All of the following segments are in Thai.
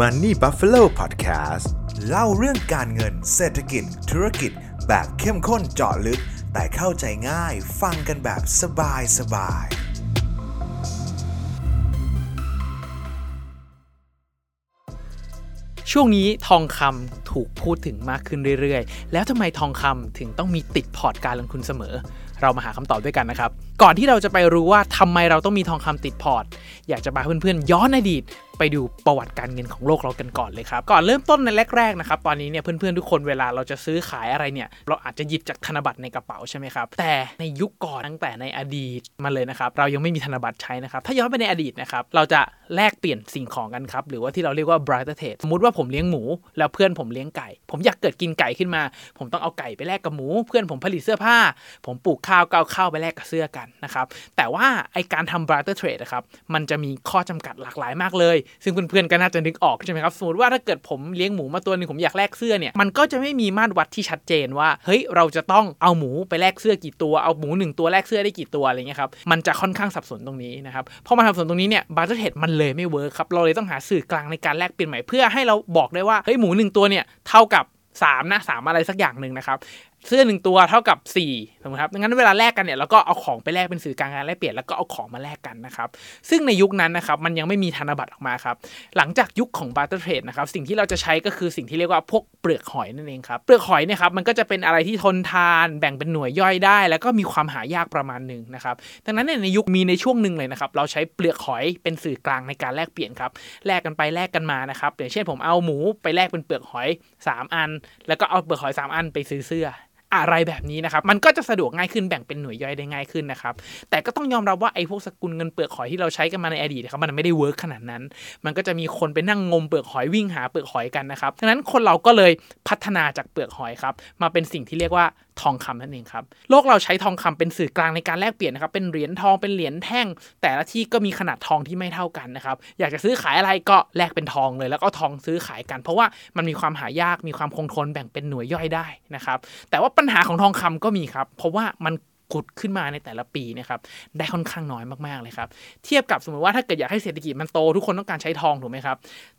Money Buffalo Podcast เล่าเรื่องการเงินเศรษฐกิจ ธุรกิจ แบบเข้มข้นเจาะลึก แต่เข้าใจง่ายฟังกันแบบสบายสบายช่วงนี้ทองคำถูกพูดถึงมากขึ้นเรื่อยๆ แล้วทำไมทองคำถึงต้องมีติดพอร์ตการลงทุนเสมอ เรามาหาคำตอบด้วยกันนะครับ ก่อนที่เราจะไปรู้ว่าทำไมเราต้องมีทองคำติดพอร์ต อยากจะพาเพื่อนๆย้อนอดีต ไปดูประวัติการเงินของโลกเรากันก่อนเลยครับ ก่อนเริ่มต้นในแรกๆนะครับ ตอนนี้เนี่ยเพื่อนๆทุกคนเวลาเราจะซื้อขายอะไรเนี่ยเราอาจจะหยิบจากธนบัตรในกระเป๋าใช่ไหมครับ แต่ในยุคก่อนตั้งแต่ในอดีตมาเลยนะครับ เรายังไม่มีธนบัตรใช้นะครับ ถ้าย้อนไปในอดีตนะครับ เราจะแลกเปลี่ยนสิ่งของกันครับ หรือว่าที่เราเรียกว่า barter trade สมมติว่าผมเลี้ยงหมู แล้วเพื่อนผมเลี้ยงไก่ ผมอยากเกิดกินไก่ขึ้นมา ผมต้องเอาไก่ไปแลกกับหมู เพื่อนผมผลิตเสื้อผ้า ผมปลูกข้าวก็เอาข้าวไปแลกกับเสื้อกันนะครับ แต่ว่าไอการทำ barter trade นะครับ มันจะมีข้อจำกัดหลากหลายมากเลยซึ่งเพื่อนๆก็น่าจะนึกออกใช่ไหมครับสมมติว่าถ้าเกิดผมเลี้ยงหมูมาตัวหนึงผมอยากแลกเสื้อเนี่ยมันก็จะไม่มีมาตรวัดที่ชัดเจนว่าเฮ้ยเราจะต้องเอาหมูไปแลกเสื้อกี่ตัวเอาหมูหนึ่งตัวแลกเสื้อได้กี่ตัวอะไรเงี้ยครับมันจะค่อนข้างสับสนตรงนี้นะครับพอมาสับสนตรงนี้เนี่ย barter trade มันเลยไม่เวิร์คครับเราเลยต้องหาสื่อกลางในการแลกเปลี่ยนใหม่เพื่อให้เราบอกได้ว่าเฮ้ยหมูหนึ่งตัวเนี่ยเท่ากับสามนะสามอะไรสักอย่างหนึ่งนะครับเสื้อหนึ่งตัวเท่ากับ4ถูกไหมครับดังนั้นเวลาแลกกันเนี่ยเราก็เอาของไปแลกเป็นสื่อกลางการแลกเปลี่ยนแล้วก็เอาของมาแลกกันนะครับ ซึ่งในยุคนั้นนะครับมันยังไม่มีธนบัตรออกมาครับ หลังจากยุคของ barter trade นะครับสิ่งที่เราจะใช้ก็คือสิ่งที่เรียกว่าพวกเปลือกหอยนั่นเองครับ เปลือกหอยเนี่ยครับมันก็จะเป็นอะไรที่ทนทานแบ่งเป็นหน่วยย่อยได้ แล้วก็มีความหายากประมาณหนึ่งนะครับดังนั้นเนี่ยในยุคมีในช่วงหนึ่งเลยนะครับเราใช้เปลือกหอยเป็นสื่อกลางในการแลกเปลี่ยนครับแลกกันไปแลกกันมานะครับอย่างเช่นผมเอาหมูไปแลกเป็นเปลือกหอย 3 อัน แล้วก็เอาเปลือกหอย 3 อันไปซื้อเสื้อ อะไรแบบนี้นะครับ มันก็จะสะดวกง่ายขึ้นแบ่งเป็นหน่วยย่อยได้ง่ายขึ้นนะครับ แต่ก็ต้องยอมรับว่าไอ้พวกสกุลเงินเปลือกหอยที่เราใช้กันมาในอดีตครับมันไม่ได้ work ขนาดนั้น มันก็จะมีคนไปนั่งงมเปลือกหอยวิ่งหาเปลือกหอยกันนะครับดังนั้นคนเราก็เลยพัฒนาจากเปลือกหอยครับมาเป็นสิ่งที่เรียกว่า ทองคำนั่นเองครับ โลกเราใช้ทองคำเป็นสื่อกลางในการแลกเปลี่ยนนะครับ เป็นเหรียญทอง เป็นเหรียญแท่ง แต่ละที่ก็มีขนาดทองที่ไม่เท่ากันนะครับ อยากจะซื้อขายอะไรก็แลกเป็นทองเลย แล้วก็ทองซื้อขายกัน เพราะว่ามันมีความหายาก มีความคงทน แบ่งเป็นหน่วยย่อยได้นะครับ แต่ว่าปัญหาของทองคำก็มีครับ เพราะว่ามัน ขุดขึ้นมาในแต่ละปีนะครับได้ค่อนข้างน้อยมากๆเลยครับ เทียบกับสมมติว่าถ้าเกิดอยากให้เศรษฐกิจมันโตทุกคนต้องการใช้ทองถูกไหมครับ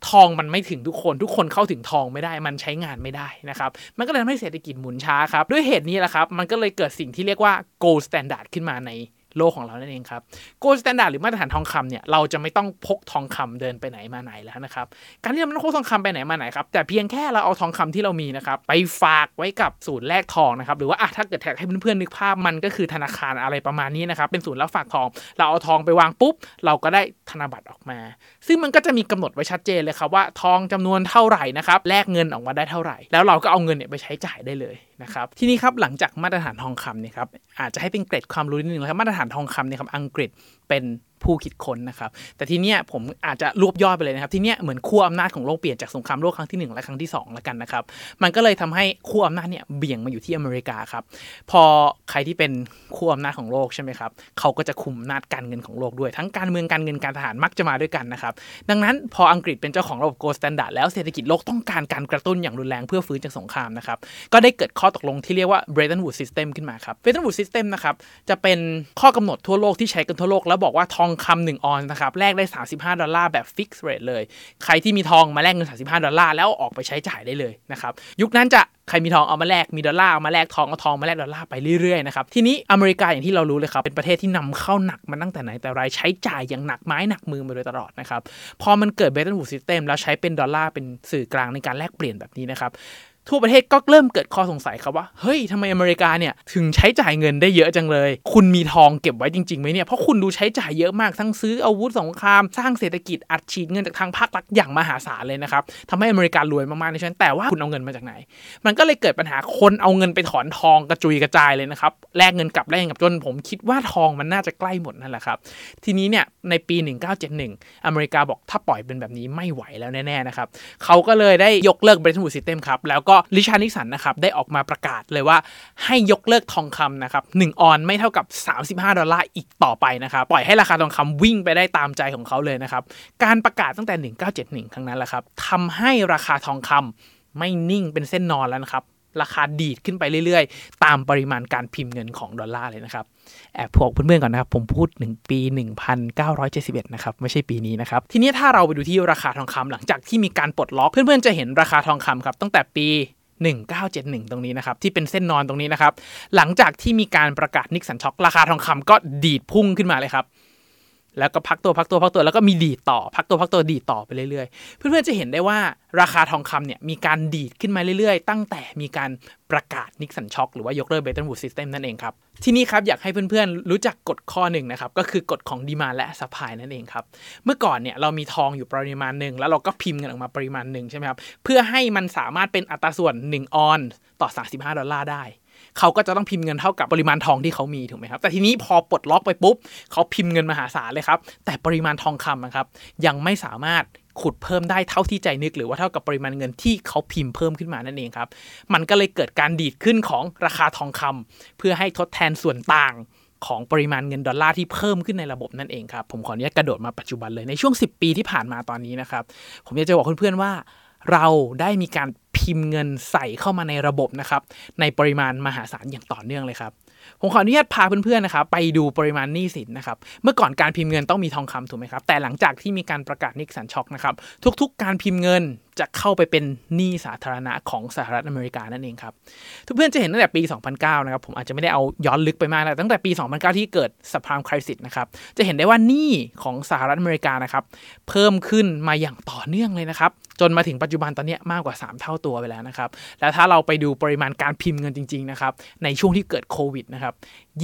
ทองมันไม่ถึงทุกคน ทุกคนเข้าถึงทองไม่ได้มันใช้งานไม่ได้นะครับมันก็เลยทำให้เศรษฐกิจหมุนช้าครับด้วยเหตุนี้แหละครับมันก็เลยเกิดสิ่งที่เรียกว่า gold standard ขึ้นมาใน โลกของเรานั่นเองครับ gold standard หรือมาตรฐานทองคำเนี่ยเราจะไม่ต้องพกทองคำเดินไปไหนมาไหนแล้วนะครับการที่เราไม่ต้องพกทองคำไปไหนมาไหนครับแต่เพียงแค่เราเอาทองคำที่เรามีนะครับไปฝากไว้กับศูนย์แลกทองนะครับหรือว่าอะถ้าเกิดแท็กให้เพื่อนๆนึกภาพมันก็คือธนาคารอะไรประมาณนี้นะครับเป็นศูนย์รับฝากทอง เราเอาทองไปวางปุ๊บ เราก็ได้ธนบัตรออกมา ซึ่งมันก็จะมีกำหนดไว้ชัดเจนเลยครับว่าทองจำนวนเท่าไหร่นะครับแลกเงินออกมาได้เท่าไหร่ แล้วเราก็เอาเงินเนี่ยไปใช้จ่ายได้เลย นะครับทีนี้ครับหลังจากมาตรฐานทองคำเนี่ยครับอาจจะให้เป็นเกร็ดความรู้นิดนึงนะครับมาตรฐานทองคำเนี่ยครับอังกฤษ เป็นผู้คิดค้นนะครับ แต่ทีเนี้ยผมอาจจะรวบยอดไปเลยนะครับ ทีเนี้ยเหมือนขั้วอำนาจของโลกเปลี่ยนจากสงครามโลกครั้งที่ 1 และครั้งที่2แล้วกันนะครับ มันก็เลยทำให้ขั้วอำนาจเนี่ยเบี่ยงมาอยู่ที่อเมริกาครับ พอใครที่เป็นขั้วอำนาจของโลกใช่ไหมครับ เขาก็จะคุมอำนาจการเงินของโลกด้วย ทั้งการเมืองการเงินการทหารมักจะมาด้วยกันนะครับ ดังนั้นพออังกฤษเป็นเจ้าของระบบ gold standard แล้วเศรษฐกิจโลกต้องการการกระตุ้นอย่างรุนแรงเพื่อฟื้นจากสงครามนะครับ ก็ได้เกิดข้อตกลงที่เรียกว่า Bretton Woods System ขึ้นมาครับ Bretton Woods System นะครับจะเป็นข้อกำหนดทั่วโลกที่ใช้กันทั่วโลกแล้วบอกว่าทองคำหนึ่งออนซ์นะครับแลกได้ 35 ดอลลาร์แบบ fix rate เลย ใครที่มีทองมาแลกเงิน 35 ดอลลาร์แล้วออกไปใช้จ่ายได้เลยนะครับยุคนั้นจะใครมีทองเอามาแลกมีดอลลาร์เอามาแลกทองเอาทองมาแลกดอลลาร์ไปเรื่อยๆนะครับทีนี้อเมริกาอย่างที่เรารู้เลยครับเป็นประเทศที่นำเข้าหนักมาตั้งแต่ไหนแต่ไรใช้จ่ายอย่างหนักไม้หนักมือมาโดยตลอดนะครับพอมันเกิด Bretton Woods System แล้วใช้เป็นดอลลาร์เป็นสื่อกลางในการแลกเปลี่ยนแบบนี้นะครับ ทั่วประเทศก็เริ่มเกิดข้อสงสัยครับว่า เฮ้ยทำไมอเมริกาเนี่ย ถึงใช้จ่ายเงินได้เยอะจังเลย คุณมีทองเก็บไว้จริงๆไหมเนี่ย เพราะคุณดูใช้จ่ายเยอะมาก ทั้งซื้ออาวุธสงคราม สร้างเศรษฐกิจอัดฉีดเงินจากทางภาครัฐอย่างมหาศาลเลยนะครับทำให้อเมริการวยมากๆในชั้นแต่ว่าคุณเอาเงินมาจากไหน มันก็เลยเกิดปัญหาคนเอาเงินไปถอนทองกระจุยกระจายเลยนะครับแลกเงินกลับแลกเงินกลับจนผมคิดว่าทองมันน่าจะใกล้หมดนั่นแหละครับทีนี้เนี่ยในปี 1971 อเมริกาบอกถ้าปล่อยเป็นแบบนี้ไม่ไหวแล้วแน่ๆนะครับเขาก็เลยได้ยกเลิก Bretton Woods System ครับแล้วก็ลิชาร์นิสันนะครับได้ออกมาประกาศเลยว่าให้ยกเลิกทองคำนะครับหนึ่งออนไม่เท่ากับ 35 ดอลลาร์อีกต่อไปนะครับปล่อยให้ราคาทองคำวิ่งไปได้ตามใจของเขาเลยนะครับการประกาศตั้งแต่ 1971 ครั้งนั้นแหละครับทำให้ราคาทองคำไม่นิ่งเป็นเส้นนอนแล้วนะครับ ราคาดีดขึ้นไปเรื่อยๆ ตามปริมาณการพิมพ์เงินของดอลลาร์เลยนะครับ แอบพวกเพื่อนๆก่อนนะครับ ผมพูดถึงปี 1971 นะครับ ไม่ใช่ปีนี้นะครับ ทีนี้ถ้าเราไปดูที่ราคาทองคำหลังจากที่มีการปลดล็อกเพื่อนๆจะเห็นราคาทองคำครับตั้งแต่ปี1971 ตรงนี้นะครับ ที่เป็นเส้นนอนตรงนี้นะครับ หลังจากที่มีการประกาศนิกสันช็อกราคาทองคำก็ดีดพุ่งขึ้นมาเลยครับ แล้วก็พักตัวพักตัวพักตัวแล้วก็มีดีดต่อ พักตัวพักตัวดีดต่อไปเรื่อยๆ เพื่อนๆจะเห็นได้ว่าราคาทองคำเนี่ยมีการดีดขึ้นมาเรื่อยๆ ตั้งแต่มีการประกาศ Nixon shock หรือว่ายกเลิก Bretton Woods system นั่นเองครับ ทีนี้ครับอยากให้เพื่อนๆ รู้จักกฎข้อหนึ่งนะครับ ก็คือกฎของ demand และ supply นั่นเองครับ เมื่อก่อนเนี่ยเรามีทองอยู่ปริมาณหนึ่งแล้วเราก็พิมพ์เงินออกมาปริมาณหนึ่งใช่ไหมครับเพื่อให้มันสามารถเป็นอัตราส่วน1ออนซ์ต่อ 35 ดอลลาร์ได้ เขาก็จะต้องพิมพ์เงินเท่ากับปริมาณทองที่เขามีถูกไหมครับแต่ทีนี้พอปลดล็อกไปปุ๊บเขาพิมพ์เงินมหาศาลเลยครับ แต่ปริมาณทองคำนะครับ ยังไม่สามารถขุดเพิ่มได้เท่าที่ใจนึกหรือว่าเท่ากับปริมาณเงินที่เขาพิมพ์เพิ่มขึ้นมานั่นเองครับ มันก็เลยเกิดการดีดขึ้นของราคาทองคำเพื่อให้ทดแทนส่วนต่างของปริมาณเงินดอลลาร์ที่เพิ่มขึ้นในระบบนั่นเองครับ ผมขออนุญาตกระโดดมาปัจจุบันเลยในช่วง 10 ปีที่ผ่านมาตอนนี้นะครับ ผมอยากจะบอกเพื่อนๆว่า เราได้มีการ พิมพ์เงินใส่เข้ามาในระบบนะครับ ในปริมาณมหาศาลอย่างต่อเนื่องเลยครับผมขออนุญาตพาเพื่อนๆนะครับไปดูปริมาณหนี้สินนะครับ เมื่อก่อนการพิมพ์เงินต้องมีทองคำถูกไหมครับ แต่หลังจากที่มีการประกาศนิกสันช็อกนะครับ ทุกๆ การพิมพ์เงิน จะเข้าไปเป็นหนี้สาธารณะของสหรัฐอเมริกานั่นเองครับทุกเพื่อนจะเห็นตั้งแต่ปี 2009 นะครับ ผมอาจจะไม่ได้เอาย้อนลึกไปมากแต่ตั้งแต่ปี 2009 ที่เกิดส u พรามคริสิสนะครับ จะเห็นได้ว่าหนี้ของสหรัฐอเมริกานะครับ เพิ่มขึ้นมาอย่างต่อเนื่องเลยนะครับ จนมาถึงปัจจุบันตอนนี้มากกว่า 3 เท่าตัวไปแล้วนะครับ แล้วถ้าเราไปดูปริมาณการพิมพ์เงินจริง ๆ นะครับ ในช่วงที่เกิดโควิดนะครับ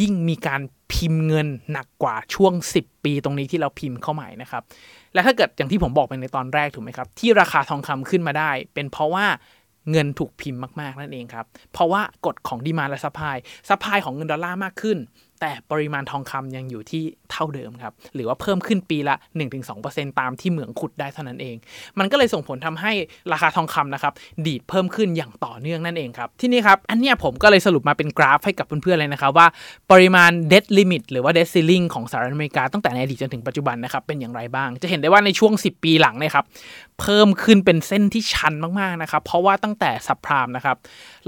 ยิ่งมีการพิมพ์เงินหนักกว่าช่วง 10 ปีตรงนี้ที่เราพิมพ์เข้าใหม่นะครับ และถ้าเกิดอย่างที่ผมบอกไปในตอนแรกถูกไหมครับ ที่ราคาทองคำขึ้นมาได้ เป็นเพราะว่าเงินถูกพิมพ์มากๆนั่นเองครับ เพราะว่ากฎของ demand และ supply supply ของเงินดอลลาร์มากขึ้น แต่ปริมาณทองคำยังอยู่ที่เท่าเดิมครับ หรือว่าเพิ่มขึ้นปีละ 1-2%ตามที่เหมืองขุดได้เท่านั้นเอง มันก็เลยส่งผลทำให้ราคาทองคำนะครับ ดีดเพิ่มขึ้นอย่างต่อเนื่องนั่นเองครับ ทีนี้ครับ อันเนี้ยผมก็เลยสรุปมาเป็นกราฟให้กับเพื่อนๆเลยนะครับ ว่าปริมาณ debt limit หรือว่า debt ceiling ของสหรัฐอเมริกาตั้งแต่ในอดีตจนถึงปัจจุบันนะครับเป็นอย่างไรบ้าง จะเห็นได้ว่าในช่วง 10 ปีหลังเนี่ยครับเพิ่มขึ้นเป็นเส้นที่ชันมากๆนะครับเพราะว่าตั้งแต่ subprime นะครับ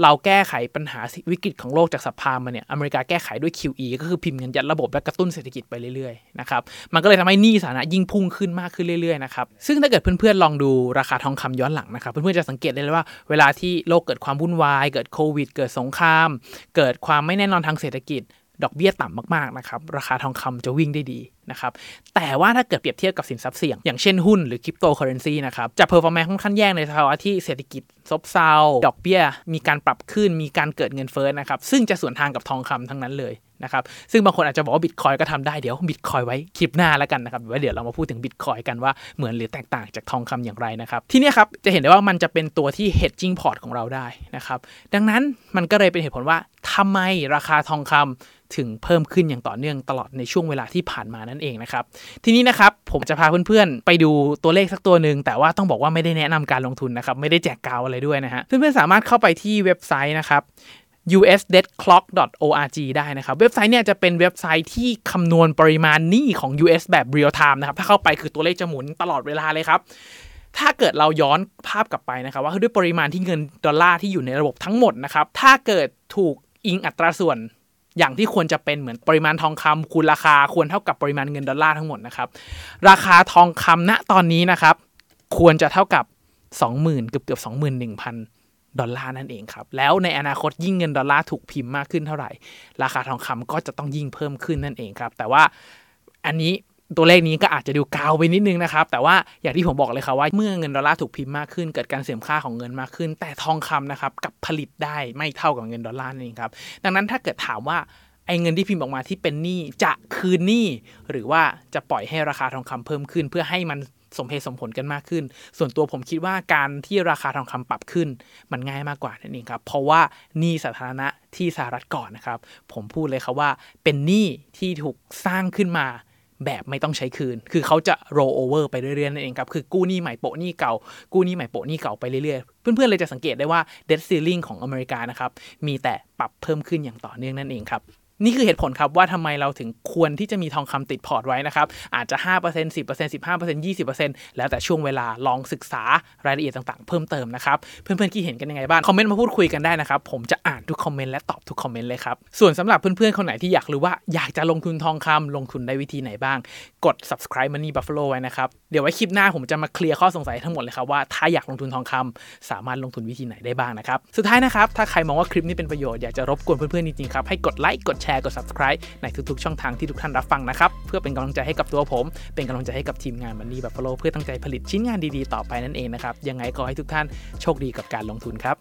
เราแก้ไขปัญหาวิกฤตของโลกจาก subprime มาเนี่ยอเมริกาแก้ไขด้วย QE ก็คือพิมพ์เงินยัดระบบและกระตุ้นเศรษฐกิจไปเรื่อยๆนะครับมันก็เลยทำให้หนี้สาธารณะยิ่งพุ่งขึ้นมากขึ้นเรื่อยๆนะครับซึ่งถ้าเกิดเพื่อนๆลองดูราคาทองคำย้อนหลังนะครับเพื่อนๆจะสังเกตได้เลยว่าเวลาที่โลกเกิดความวุ่นวาย เกิดโควิด เกิดสงคราม เกิดความไม่แน่นอนทางเศรษฐกิจดอกเบี้ยต่ำมากๆนะครับราคาทองคำจะวิ่งได้ดีนะครับแต่ว่าถ้าเกิดเปรียบเทียบกับสินทรัพย์เสี่ยง อย่างเช่นหุ้นหรือคริปโตเคอเรนซีนะครับจะ performance ค่อนข้างแย่ในภาวะที่เศรษฐกิจซบเซาดอกเบี้ย มีการปรับขึ้นมีการเกิดเงินเฟ้อนะครับซึ่งจะสวนทางกับทองคำทั้งนั้นเลย นะครับซึ่งบางคนอาจจะบอกว่าบิตคอยก็ทำได้เดี๋ยวบิตคอยไว้คลิปหน้าแล้วกันนะครับไว้เดี๋ยวเรามาพูดถึงบิตคอยกันว่าเหมือนหรือแตกต่างจากทองคำอย่างไรนะครับที่นี่ครับจะเห็นได้ว่ามันจะเป็นตัวที่ hedging port ของเราได้นะครับดังนั้นมันก็เลยเป็นเหตุผลว่าทำไมราคาทองคำถึงเพิ่มขึ้นอย่างต่อเนื่องตลอดในช่วงเวลาที่ผ่านมานั่นเองนะครับ ทีนี้นะครับผมจะพาเพื่อนๆ ไปดูตัวเลขสักตัวหนึ่งแต่ว่าต้องบอกว่าไม่ได้แนะนำการลงทุนนะครับ ไม่ได้แจกกาวอะไรด้วยนะฮะเพื่อนๆสามารถเข้าไปที่เว็บไซต์นะครับ usdebtclock.org ได้นะครับ เว็บไซต์เนี่ยจะเป็นเว็บไซต์ที่คำนวณปริมาณหนี้ของ US แบบ real time นะครับ ถ้าเข้าไปคือตัวเลขจะหมุนตลอดเวลาเลยครับ ถ้าเกิดเราย้อนภาพกลับไปนะครับ ว่าด้วยปริมาณที่เงินดอลลาร์ที่อยู่ในระบบทั้งหมดนะครับ ถ้าเกิดถูกอิงอัตราส่วนอย่างที่ควรจะเป็นเหมือนปริมาณทองคำคูณราคาควรเท่ากับปริมาณเงินดอลลาร์ทั้งหมดนะครับราคาทองคำณตอนนี้นะครับ ควรจะเท่ากับ 20,000เกือบเกือบ21,000 ดอลลาร์นั่นเองครับ แล้วในอนาคตยิ่งเงินดอลลาร์ถูกพิมพ์มากขึ้นเท่าไหร่ ราคาทองคำก็จะต้องยิ่งเพิ่มขึ้นนั่นเองครับ แต่ว่าอันนี้ตัวเลขนี้ก็อาจจะดูกาวไปนิดนึงนะครับ แต่ว่าอย่างที่ผมบอกเลยครับว่าเมื่อเงินดอลลาร์ถูกพิมพ์มากขึ้น เกิดการเสื่อมค่าของเงินมากขึ้น แต่ทองคำนะครับกลับผลิตได้ไม่เท่ากับเงินดอลลาร์นั่นเองครับ ดังนั้นถ้าเกิดถามว่าไอ้เงินที่พิมพ์ออกมาที่เป็นหนี้จะคืนหนี้หรือว่าจะปล่อยให้ราคาทองคำเพิ่มขึ้น เพื่อให้มัน สมเหตุสมผลกันมากขึ้น ส่วนตัวผมคิดว่าการที่ราคาทองคำปรับขึ้น มันง่ายมากกว่านั่นเองครับ เพราะว่านี้สาธารณะที่สหรัฐก่อนนะครับ ผมพูดเลยครับว่าเป็นหนี้ที่ถูกสร้างขึ้นมาแบบไม่ต้องใช้คืน คือเขาจะ roll over ไปเรื่อยๆนั่นเองครับ คือกู้หนี้ใหม่โปะหนี้เก่า กู้หนี้ใหม่โปะหนี้เก่าไปเรื่อยๆ เพื่อนๆเลยจะสังเกตได้ว่า debt ceiling ของอเมริกานะครับ มีแต่ปรับเพิ่มขึ้นอย่างต่อเนื่องนั่นเองครับ นี่คือเหตุผลครับว่าทำไมเราถึงควรที่จะมีทองคำติดพอร์ตไว้นะครับ อาจจะ 5% 10% 15% 20%แล้วแต่ช่วงเวลาลองศึกษารายละเอียดต่างๆ เพิ่มเติมนะครับ เพื่อนๆคิดเห็นกันยังไงบ้าง คอมเมนต์มาพูดคุยกันได้นะครับ ผมจะอ่านทุกคอมเมนต์และตอบทุกคอมเมนต์เลยครับ ส่วนสำหรับเพื่อนๆ คนไหนที่อยากรู้ว่าอยากจะลงทุนทองคำลงทุนได้วิธีไหนบ้าง กด subscribe Money Buffalo ไว้นะครับ เดี๋ยวไว้คลิปหน้าผมจะมาเคลียร์ข้อสงสัยทั้งหมดเลยครับว่าถ้าอยากลงทุนทองคำสามารถลงทุนวิธีไหนได้บ้างนะครับ สุดท้ายนะครับถ้าใครมองว่าคลิปนี้เป็นประโยชน์อยากจะรบกวนเพื่อนๆจริงๆครับให้กดไลค์กดแชชร์กด subscribe ในทุกๆ ช่องทางที่ทุกท่านรับฟังนะครับ เพื่อเป็นกำลังใจให้กับตัวผม เป็นกำลังใจให้กับทีมงานมันนี่แบบฟโลเพื่อตั้งใจผลิตชิ้นงานดีๆ ต่อไปนั่นเองนะครับยังไงก็ให้ทุกท่านโชคดีกับการลงทุนครับ